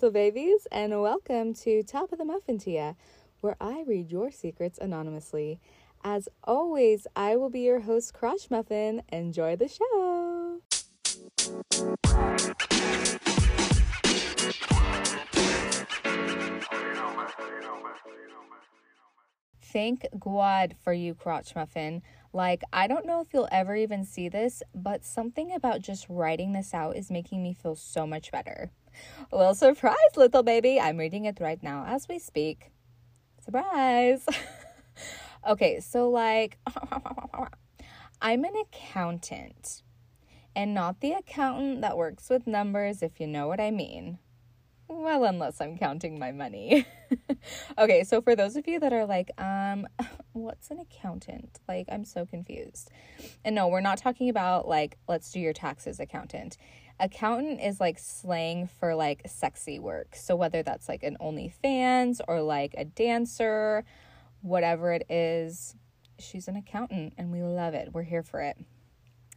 little babies, and welcome to Top of the Muffin To Ya, where I read your secrets anonymously. As always, I will be your host, Crotch Muffin. Enjoy the show. Thank God for you, Crotch Muffin. Like, I don't know if you'll ever even see this, but something about just writing this out is making me feel so much better. Well, surprise, little baby. I'm reading it right now as we speak. Surprise. okay, so like, I'm an accountant and not the accountant that works with numbers, if you know what I mean. Well, unless I'm counting my money. okay, so for those of you that are like, um, what's an accountant? Like, I'm so confused. And no, we're not talking about like, let's do your taxes, accountant. Accountant is like slang for like sexy work. So whether that's like an OnlyFans or like a dancer, whatever it is, she's an accountant and we love it. We're here for it.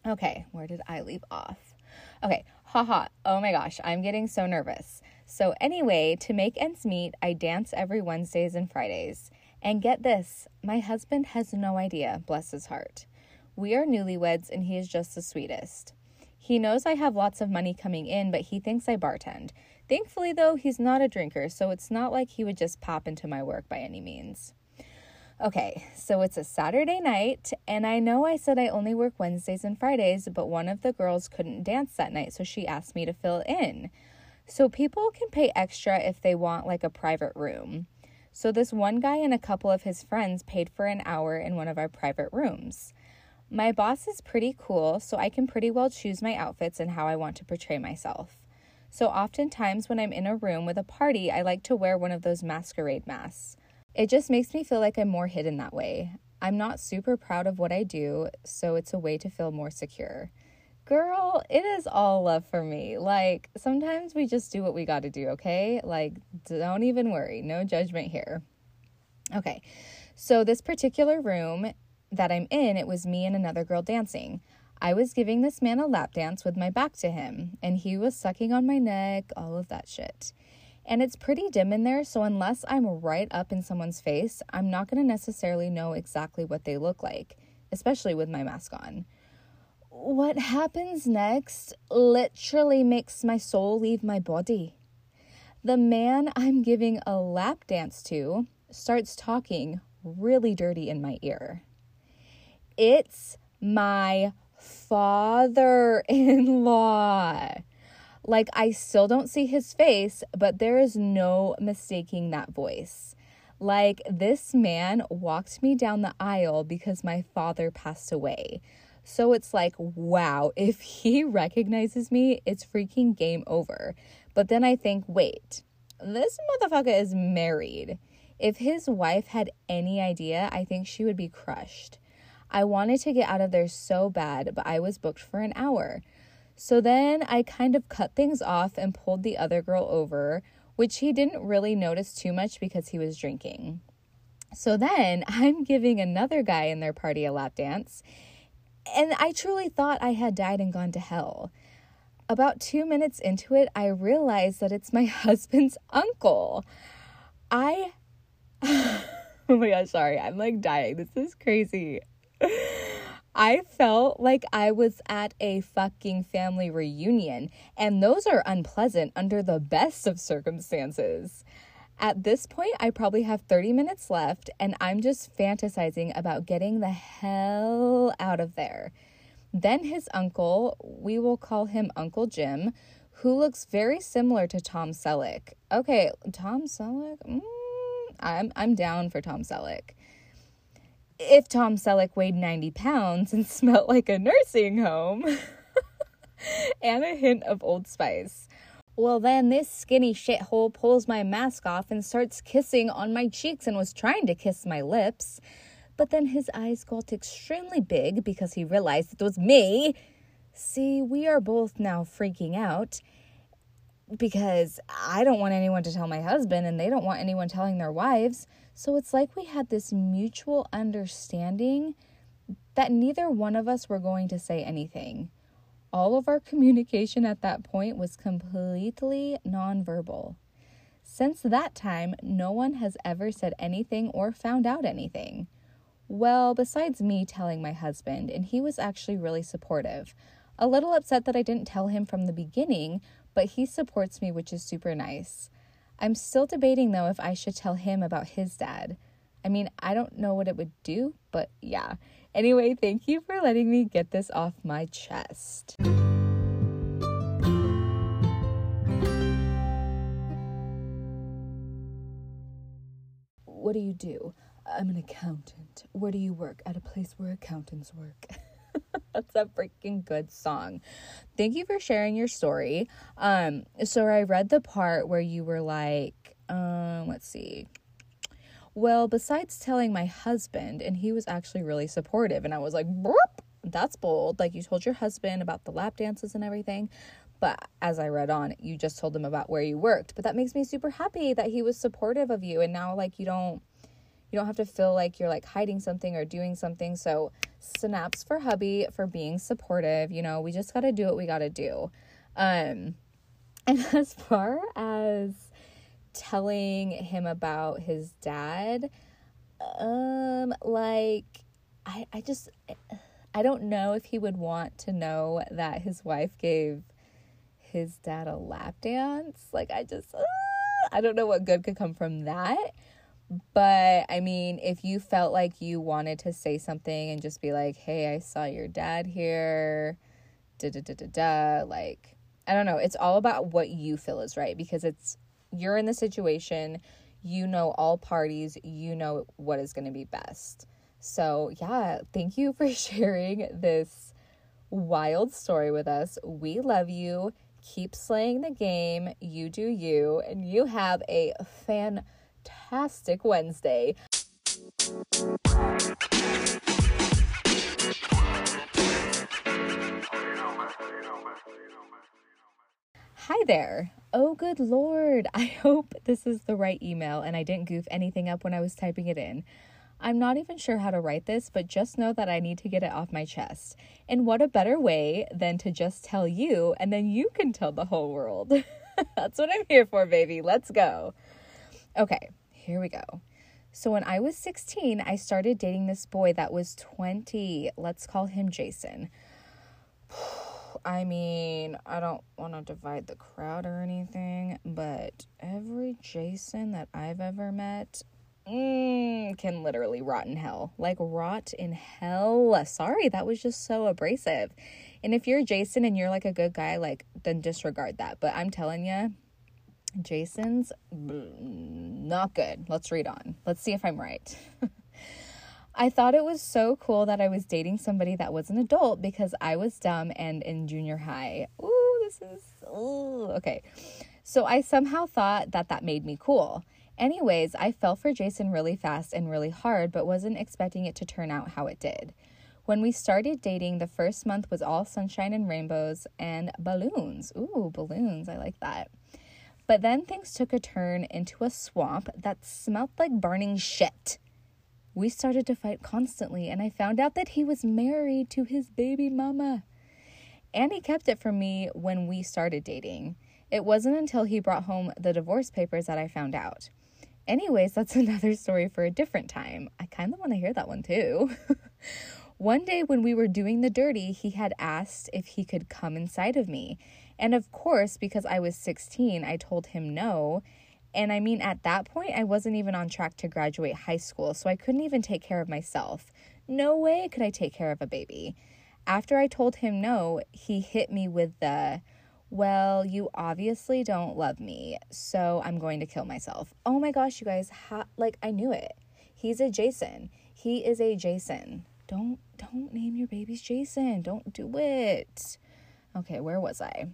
Okay, where did I leave off? Okay, haha. Oh my gosh, I'm getting so nervous. So, anyway, to make ends meet, I dance every Wednesdays and Fridays. And get this, my husband has no idea, bless his heart. We are newlyweds and he is just the sweetest. He knows I have lots of money coming in, but he thinks I bartend. Thankfully, though, he's not a drinker, so it's not like he would just pop into my work by any means. Okay, so it's a Saturday night, and I know I said I only work Wednesdays and Fridays, but one of the girls couldn't dance that night, so she asked me to fill in. So people can pay extra if they want like a private room. So this one guy and a couple of his friends paid for an hour in one of our private rooms. My boss is pretty cool, so I can pretty well choose my outfits and how I want to portray myself. So oftentimes when I'm in a room with a party, I like to wear one of those masquerade masks. It just makes me feel like I'm more hidden that way. I'm not super proud of what I do, so it's a way to feel more secure. Girl, it is all love for me. Like, sometimes we just do what we got to do, okay? Like, don't even worry. No judgment here. Okay, so this particular room that I'm in, it was me and another girl dancing. I was giving this man a lap dance with my back to him, and he was sucking on my neck, all of that shit. And it's pretty dim in there, so unless I'm right up in someone's face, I'm not to necessarily know exactly what they look like, especially with my mask on what happens next literally makes my soul leave my body. The man I'm giving a lap dance to starts talking really dirty in my ear. It's my father in law. Like, I still don't see his face, but there is no mistaking that voice. Like, this man walked me down the aisle because my father passed away. So it's like, wow, if he recognizes me, it's freaking game over. But then I think, wait, this motherfucker is married. If his wife had any idea, I think she would be crushed. I wanted to get out of there so bad, but I was booked for an hour. So then I kind of cut things off and pulled the other girl over, which he didn't really notice too much because he was drinking. So then I'm giving another guy in their party a lap dance and I truly thought I had died and gone to hell. About two minutes into it, I realized that it's my husband's uncle. I. oh my gosh, sorry. I'm like dying. This is crazy. I felt like I was at a fucking family reunion, and those are unpleasant under the best of circumstances. At this point, I probably have 30 minutes left, and I'm just fantasizing about getting the hell out of there. Then his uncle, we will call him Uncle Jim, who looks very similar to Tom Selleck. Okay, Tom Selleck? Mm, I'm, I'm down for Tom Selleck. If Tom Selleck weighed 90 pounds and smelled like a nursing home, and a hint of Old Spice. Well, then this skinny shithole pulls my mask off and starts kissing on my cheeks and was trying to kiss my lips. But then his eyes got extremely big because he realized it was me. See, we are both now freaking out because I don't want anyone to tell my husband and they don't want anyone telling their wives. So it's like we had this mutual understanding that neither one of us were going to say anything all of our communication at that point was completely nonverbal. Since that time, no one has ever said anything or found out anything. Well, besides me telling my husband, and he was actually really supportive. A little upset that I didn't tell him from the beginning, but he supports me, which is super nice. I'm still debating though if I should tell him about his dad. I mean, I don't know what it would do, but yeah. Anyway, thank you for letting me get this off my chest. What do you do? I'm an accountant. Where do you work? At a place where accountants work. That's a freaking good song. Thank you for sharing your story. Um, so I read the part where you were like, um, let's see. Well, besides telling my husband, and he was actually really supportive, and I was like, that's bold. Like you told your husband about the lap dances and everything. But as I read on, you just told him about where you worked. But that makes me super happy that he was supportive of you. And now, like, you don't you don't have to feel like you're like hiding something or doing something. So, snaps for hubby for being supportive. You know, we just got to do what we got to do. Um, and as far as telling him about his dad, um, like, I, I just, I don't know if he would want to know that his wife gave his dad a lap dance. Like, I just, uh, I don't know what good could come from that. But I mean, if you felt like you wanted to say something and just be like, hey, I saw your dad here, da da da da da, like, I don't know. It's all about what you feel is right because it's, you're in the situation, you know all parties, you know what is going to be best. So, yeah, thank you for sharing this wild story with us. We love you. Keep slaying the game. You do you. And you have a fan fantastic Wednesday. Hi there. Oh, good lord. I hope this is the right email and I didn't goof anything up when I was typing it in. I'm not even sure how to write this, but just know that I need to get it off my chest. And what a better way than to just tell you and then you can tell the whole world. That's what I'm here for, baby. Let's go. Okay, here we go. So when I was 16, I started dating this boy that was 20. Let's call him Jason. I mean, I don't want to divide the crowd or anything, but every Jason that I've ever met mm, can literally rot in hell. Like, rot in hell. Sorry, that was just so abrasive. And if you're Jason and you're like a good guy, like, then disregard that. But I'm telling you, Jason's mm, not good. Let's read on. Let's see if I'm right. I thought it was so cool that I was dating somebody that was an adult because I was dumb and in junior high. Ooh, this is ooh, okay. So I somehow thought that that made me cool. Anyways, I fell for Jason really fast and really hard, but wasn't expecting it to turn out how it did. When we started dating, the first month was all sunshine and rainbows and balloons. Ooh, balloons. I like that. But then things took a turn into a swamp that smelled like burning shit. We started to fight constantly, and I found out that he was married to his baby mama. And he kept it from me when we started dating. It wasn't until he brought home the divorce papers that I found out. Anyways, that's another story for a different time. I kind of want to hear that one too. one day when we were doing the dirty, he had asked if he could come inside of me. And of course, because I was 16, I told him no. And I mean, at that point, I wasn't even on track to graduate high school, so I couldn't even take care of myself. No way could I take care of a baby. After I told him no, he hit me with the, well, you obviously don't love me, so I'm going to kill myself. Oh my gosh, you guys, ha- like I knew it. He's a Jason. He is a Jason. Don't don't name your babies Jason. Don't do it. Okay, where was I?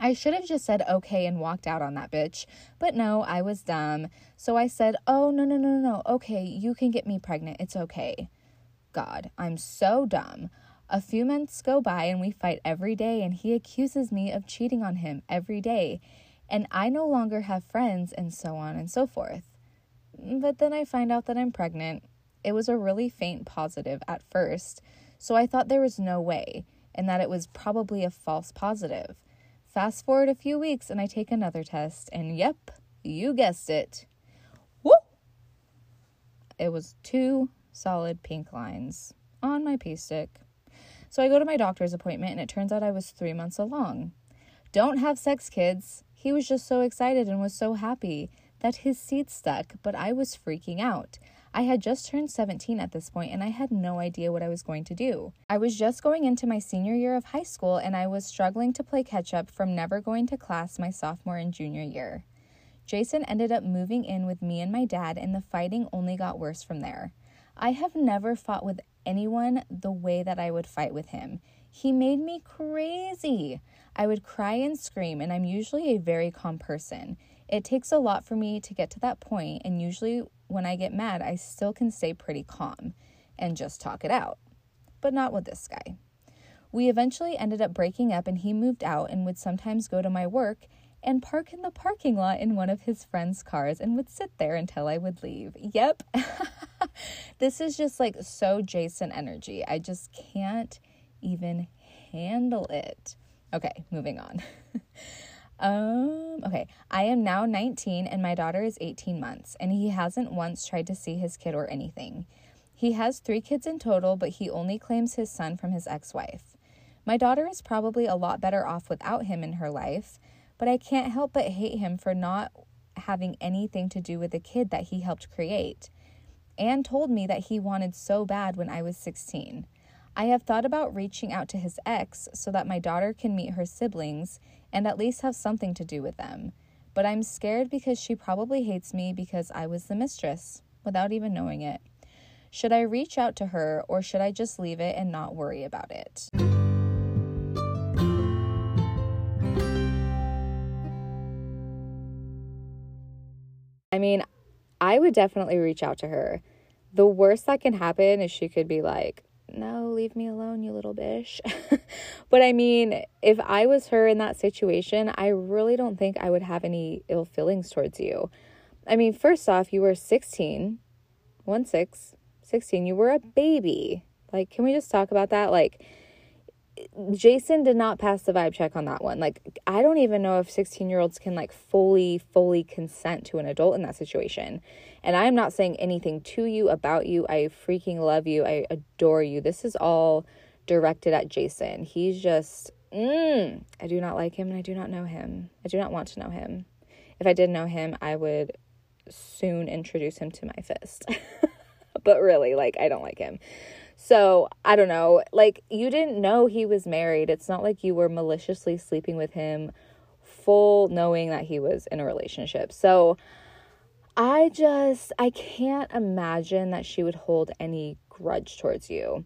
I should have just said okay and walked out on that bitch, but no, I was dumb. So I said, Oh, no, no, no, no, okay, you can get me pregnant. It's okay. God, I'm so dumb. A few months go by and we fight every day, and he accuses me of cheating on him every day, and I no longer have friends, and so on and so forth. But then I find out that I'm pregnant. It was a really faint positive at first, so I thought there was no way, and that it was probably a false positive. Fast forward a few weeks and I take another test, and yep, You guessed it. Woo! It was two solid pink lines on my pee stick. So I go to my doctor's appointment and it turns out I was three months along. Don't have sex, kids. He was just so excited and was so happy that his seed stuck, but I was freaking out. I had just turned 17 at this point and I had no idea what I was going to do. I was just going into my senior year of high school and I was struggling to play catch up from never going to class my sophomore and junior year. Jason ended up moving in with me and my dad, and the fighting only got worse from there. I have never fought with anyone the way that I would fight with him. He made me crazy. I would cry and scream, and I'm usually a very calm person. It takes a lot for me to get to that point, and usually when I get mad, I still can stay pretty calm and just talk it out. But not with this guy. We eventually ended up breaking up, and he moved out and would sometimes go to my work and park in the parking lot in one of his friend's cars and would sit there until I would leave. Yep. this is just like so Jason energy. I just can't even handle it. Okay, moving on. um, okay, I am now 19 and my daughter is 18 months, and he hasn't once tried to see his kid or anything. He has three kids in total, but he only claims his son from his ex wife. My daughter is probably a lot better off without him in her life, but I can't help but hate him for not having anything to do with the kid that he helped create and told me that he wanted so bad when I was 16. I have thought about reaching out to his ex so that my daughter can meet her siblings and at least have something to do with them. But I'm scared because she probably hates me because I was the mistress without even knowing it. Should I reach out to her or should I just leave it and not worry about it? I mean, I would definitely reach out to her. The worst that can happen is she could be like, no, leave me alone, you little bitch. but I mean, if I was her in that situation, I really don't think I would have any ill feelings towards you. I mean, first off, you were 16, 1 6, 16, you were a baby. Like, can we just talk about that? Like, Jason did not pass the vibe check on that one. Like, I don't even know if 16 year olds can like fully, fully consent to an adult in that situation. And I am not saying anything to you about you. I freaking love you. I adore you. This is all directed at Jason. He's just, mm, I do not like him and I do not know him. I do not want to know him. If I did know him, I would soon introduce him to my fist. but really, like, I don't like him. So I don't know. Like, you didn't know he was married. It's not like you were maliciously sleeping with him, full knowing that he was in a relationship. So I just, I can't imagine that she would hold any grudge towards you.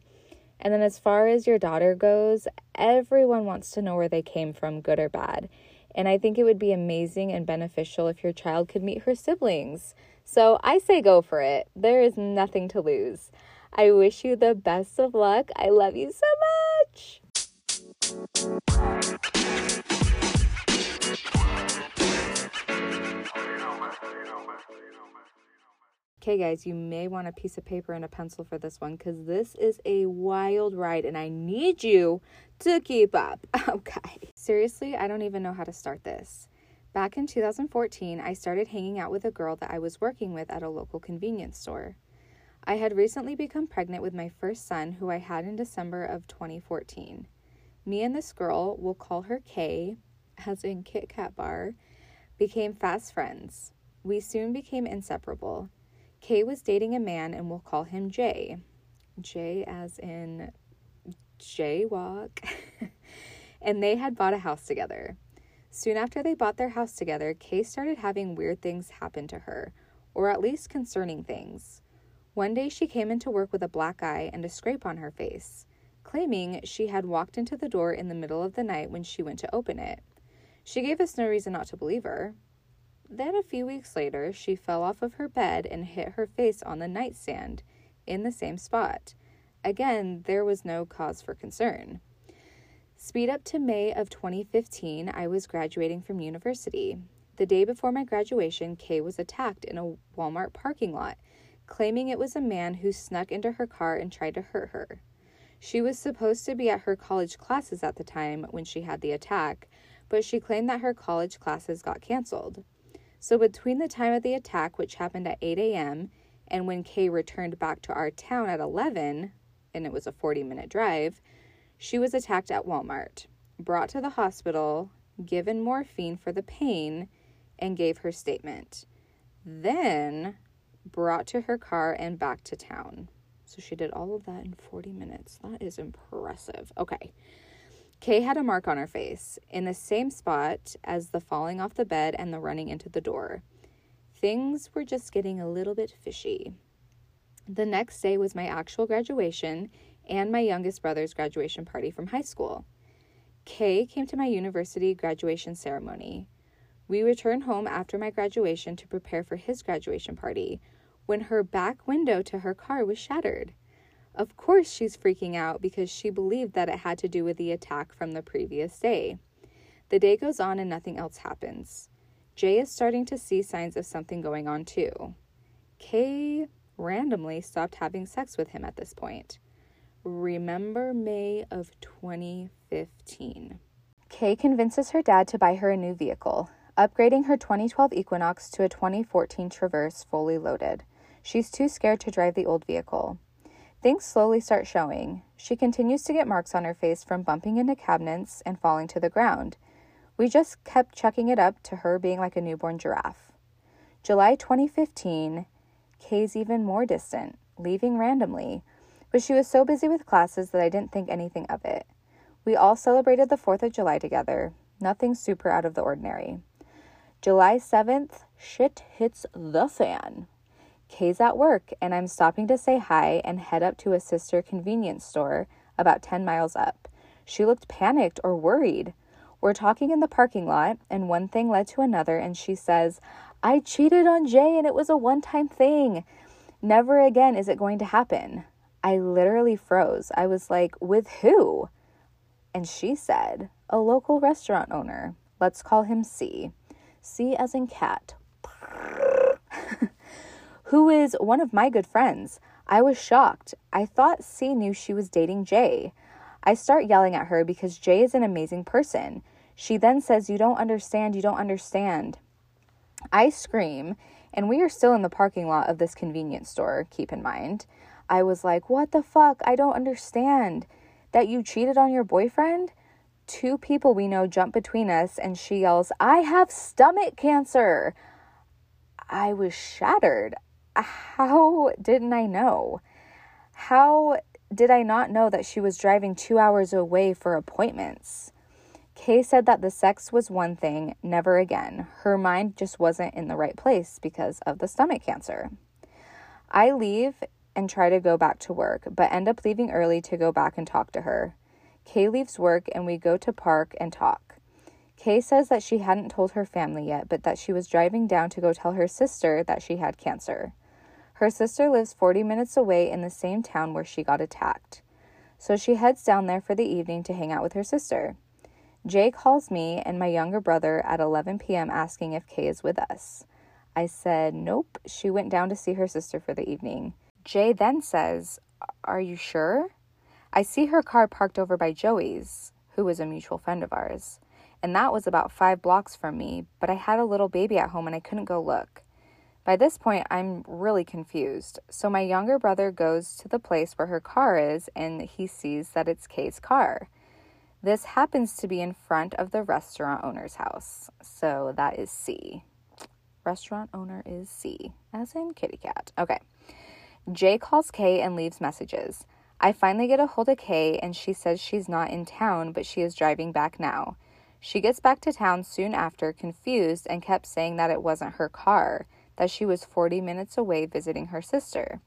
And then, as far as your daughter goes, everyone wants to know where they came from, good or bad. And I think it would be amazing and beneficial if your child could meet her siblings. So I say go for it. There is nothing to lose. I wish you the best of luck. I love you so much. Okay, guys, you may want a piece of paper and a pencil for this one because this is a wild ride and I need you to keep up. Okay. Seriously, I don't even know how to start this. Back in 2014, I started hanging out with a girl that I was working with at a local convenience store. I had recently become pregnant with my first son, who I had in December of 2014. Me and this girl, we'll call her Kay, as in Kit Kat Bar, became fast friends. We soon became inseparable. Kay was dating a man, and we'll call him Jay. Jay, as in jaywalk. and they had bought a house together. Soon after they bought their house together, Kay started having weird things happen to her, or at least concerning things. One day she came into work with a black eye and a scrape on her face, claiming she had walked into the door in the middle of the night when she went to open it. She gave us no reason not to believe her. Then, a few weeks later, she fell off of her bed and hit her face on the nightstand in the same spot. Again, there was no cause for concern. Speed up to May of 2015, I was graduating from university. The day before my graduation, Kay was attacked in a Walmart parking lot claiming it was a man who snuck into her car and tried to hurt her. She was supposed to be at her college classes at the time when she had the attack, but she claimed that her college classes got canceled. So, between the time of the attack, which happened at 8 a.m., and when Kay returned back to our town at 11, and it was a 40 minute drive, she was attacked at Walmart, brought to the hospital, given morphine for the pain, and gave her statement. Then brought to her car and back to town. So she did all of that in 40 minutes. That is impressive. Okay. Kay had a mark on her face in the same spot as the falling off the bed and the running into the door. Things were just getting a little bit fishy. The next day was my actual graduation and my youngest brother's graduation party from high school. Kay came to my university graduation ceremony. We returned home after my graduation to prepare for his graduation party when her back window to her car was shattered. Of course, she's freaking out because she believed that it had to do with the attack from the previous day. The day goes on and nothing else happens. Jay is starting to see signs of something going on too. Kay randomly stopped having sex with him at this point. Remember May of 2015. Kay convinces her dad to buy her a new vehicle, upgrading her 2012 Equinox to a 2014 Traverse fully loaded. She's too scared to drive the old vehicle. Things slowly start showing. She continues to get marks on her face from bumping into cabinets and falling to the ground. We just kept chucking it up to her being like a newborn giraffe. July 2015, Kay's even more distant, leaving randomly, but she was so busy with classes that I didn't think anything of it. We all celebrated the 4th of July together, nothing super out of the ordinary. July 7th, shit hits the fan. Kay's at work, and I'm stopping to say hi and head up to a sister convenience store about 10 miles up. She looked panicked or worried. We're talking in the parking lot, and one thing led to another, and she says, I cheated on Jay and it was a one time thing. Never again is it going to happen. I literally froze. I was like, with who? And she said, a local restaurant owner. Let's call him C. C as in cat. who is one of my good friends. I was shocked. I thought C knew she was dating Jay. I start yelling at her because Jay is an amazing person. She then says, You don't understand, you don't understand. I scream, and we are still in the parking lot of this convenience store, keep in mind. I was like, What the fuck? I don't understand. That you cheated on your boyfriend? Two people we know jump between us, and she yells, I have stomach cancer. I was shattered how didn't I know? How did I not know that she was driving two hours away for appointments? Kay said that the sex was one thing, never again. Her mind just wasn't in the right place because of the stomach cancer. I leave and try to go back to work, but end up leaving early to go back and talk to her. Kay leaves work and we go to park and talk. Kay says that she hadn't told her family yet, but that she was driving down to go tell her sister that she had cancer. Her sister lives 40 minutes away in the same town where she got attacked. So she heads down there for the evening to hang out with her sister. Jay calls me and my younger brother at 11 p.m. asking if Kay is with us. I said, Nope, she went down to see her sister for the evening. Jay then says, Are you sure? I see her car parked over by Joey's, who is a mutual friend of ours, and that was about five blocks from me, but I had a little baby at home and I couldn't go look. By this point, I'm really confused. So my younger brother goes to the place where her car is and he sees that it's Kay's car. This happens to be in front of the restaurant owner's house. So that is C. Restaurant owner is C, as in kitty cat. Okay. Jay calls Kay and leaves messages. I finally get a hold of Kay and she says she's not in town, but she is driving back now. She gets back to town soon after, confused, and kept saying that it wasn't her car that she was 40 minutes away visiting her sister.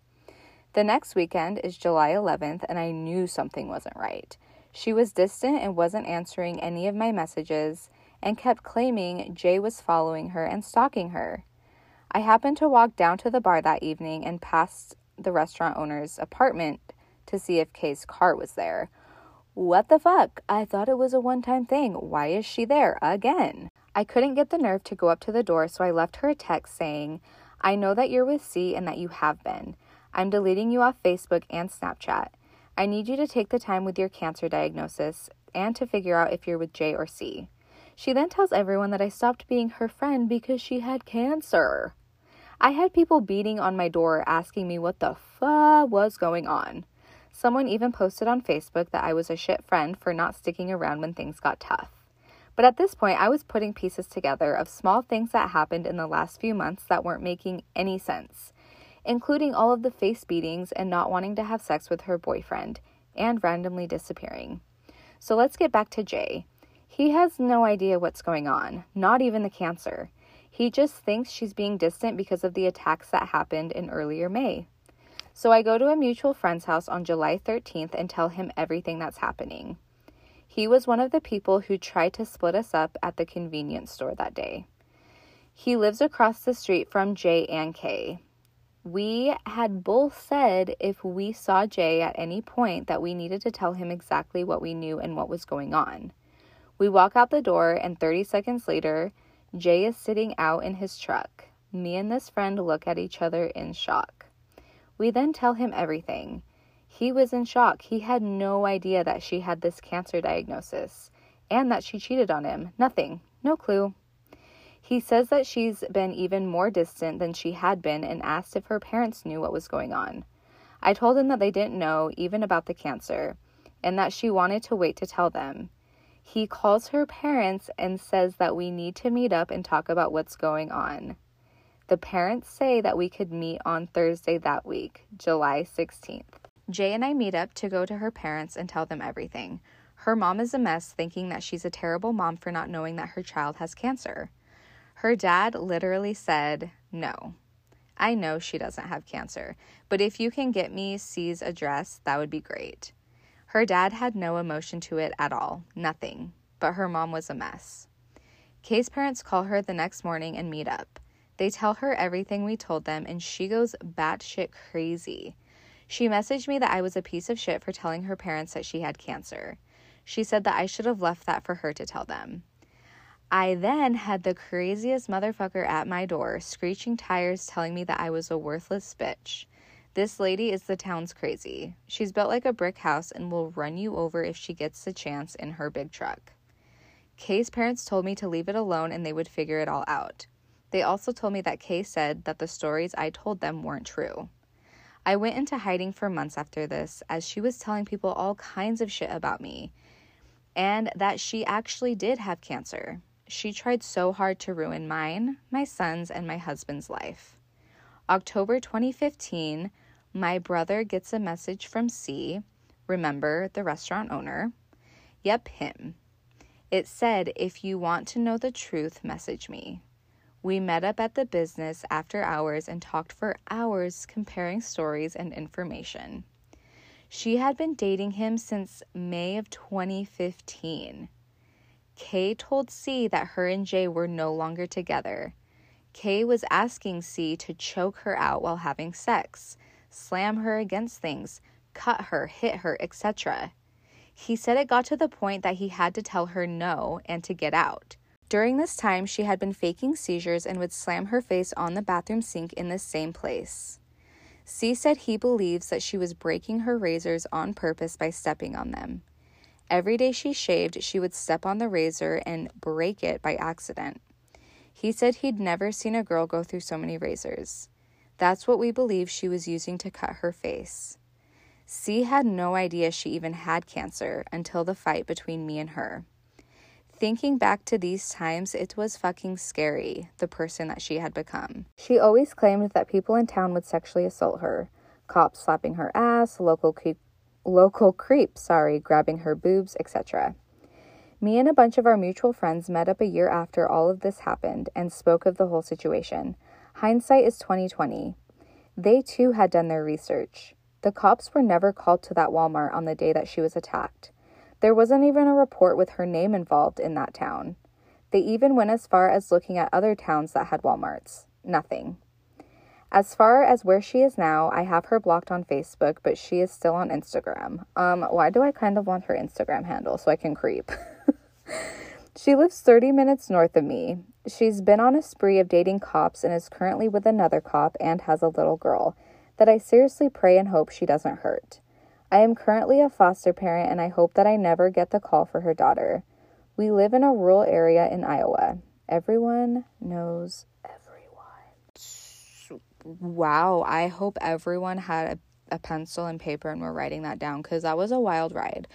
The next weekend is July 11th, and I knew something wasn't right. She was distant and wasn't answering any of my messages and kept claiming Jay was following her and stalking her. I happened to walk down to the bar that evening and passed the restaurant owner's apartment to see if Kay's car was there. What the fuck? I thought it was a one time thing. Why is she there again? I couldn't get the nerve to go up to the door, so I left her a text saying, I know that you're with C and that you have been. I'm deleting you off Facebook and Snapchat. I need you to take the time with your cancer diagnosis and to figure out if you're with J or C. She then tells everyone that I stopped being her friend because she had cancer. I had people beating on my door asking me what the fuck was going on. Someone even posted on Facebook that I was a shit friend for not sticking around when things got tough. But at this point, I was putting pieces together of small things that happened in the last few months that weren't making any sense, including all of the face beatings and not wanting to have sex with her boyfriend and randomly disappearing. So let's get back to Jay. He has no idea what's going on, not even the cancer. He just thinks she's being distant because of the attacks that happened in earlier May. So I go to a mutual friend's house on July 13th and tell him everything that's happening. He was one of the people who tried to split us up at the convenience store that day. He lives across the street from Jay and Kay. We had both said if we saw Jay at any point that we needed to tell him exactly what we knew and what was going on. We walk out the door, and 30 seconds later, Jay is sitting out in his truck. Me and this friend look at each other in shock. We then tell him everything. He was in shock. He had no idea that she had this cancer diagnosis and that she cheated on him. Nothing. No clue. He says that she's been even more distant than she had been and asked if her parents knew what was going on. I told him that they didn't know even about the cancer and that she wanted to wait to tell them. He calls her parents and says that we need to meet up and talk about what's going on. The parents say that we could meet on Thursday that week, July 16th. Jay and I meet up to go to her parents and tell them everything. Her mom is a mess, thinking that she's a terrible mom for not knowing that her child has cancer. Her dad literally said, No. I know she doesn't have cancer, but if you can get me C's address, that would be great. Her dad had no emotion to it at all, nothing, but her mom was a mess. Kay's parents call her the next morning and meet up. They tell her everything we told them, and she goes batshit crazy. She messaged me that I was a piece of shit for telling her parents that she had cancer. She said that I should have left that for her to tell them. I then had the craziest motherfucker at my door, screeching tires, telling me that I was a worthless bitch. This lady is the town's crazy. She's built like a brick house and will run you over if she gets the chance in her big truck. Kay's parents told me to leave it alone and they would figure it all out. They also told me that Kay said that the stories I told them weren't true. I went into hiding for months after this as she was telling people all kinds of shit about me and that she actually did have cancer. She tried so hard to ruin mine, my son's, and my husband's life. October 2015, my brother gets a message from C, remember the restaurant owner? Yep, him. It said, If you want to know the truth, message me. We met up at the business after hours and talked for hours comparing stories and information. She had been dating him since May of 2015. Kay told C that her and Jay were no longer together. Kay was asking C to choke her out while having sex, slam her against things, cut her, hit her, etc. He said it got to the point that he had to tell her no and to get out. During this time, she had been faking seizures and would slam her face on the bathroom sink in the same place. C said he believes that she was breaking her razors on purpose by stepping on them. Every day she shaved, she would step on the razor and break it by accident. He said he'd never seen a girl go through so many razors. That's what we believe she was using to cut her face. C had no idea she even had cancer until the fight between me and her. Thinking back to these times, it was fucking scary, the person that she had become. She always claimed that people in town would sexually assault her cops slapping her ass, local creep, local creep, sorry, grabbing her boobs, etc. Me and a bunch of our mutual friends met up a year after all of this happened and spoke of the whole situation. Hindsight is 2020. They too had done their research. The cops were never called to that Walmart on the day that she was attacked. There wasn't even a report with her name involved in that town. They even went as far as looking at other towns that had Walmarts. Nothing. As far as where she is now, I have her blocked on Facebook, but she is still on Instagram. Um, why do I kind of want her Instagram handle so I can creep? she lives 30 minutes north of me. She's been on a spree of dating cops and is currently with another cop and has a little girl that I seriously pray and hope she doesn't hurt. I am currently a foster parent and I hope that I never get the call for her daughter. We live in a rural area in Iowa. Everyone knows everyone. Wow, I hope everyone had a, a pencil and paper and were writing that down because that was a wild ride.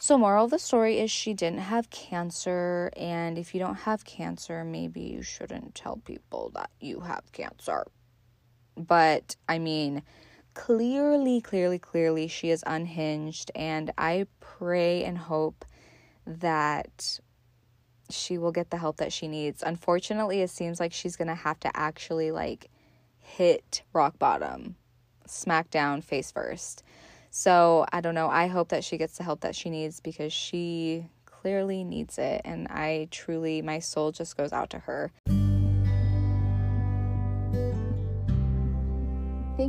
So, moral of the story is she didn't have cancer, and if you don't have cancer, maybe you shouldn't tell people that you have cancer. But I mean, clearly, clearly, clearly, she is unhinged, and I pray and hope that she will get the help that she needs. Unfortunately, it seems like she's gonna have to actually like hit rock bottom, smack down face first. So I don't know. I hope that she gets the help that she needs because she clearly needs it. And I truly, my soul just goes out to her.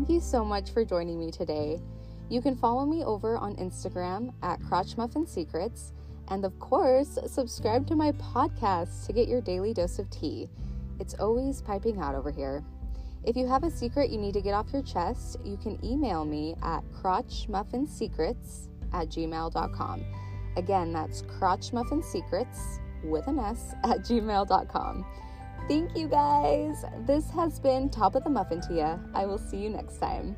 You so much for joining me today. You can follow me over on Instagram at Crotch Muffin Secrets. And of course, subscribe to my podcast to get your daily dose of tea. It's always piping hot over here. If you have a secret you need to get off your chest, you can email me at crotchmuffinsecrets at gmail.com. Again, that's crotchmuffinsecrets with an S at gmail.com. Thank you guys. This has been Top of the Muffin To Ya. I will see you next time.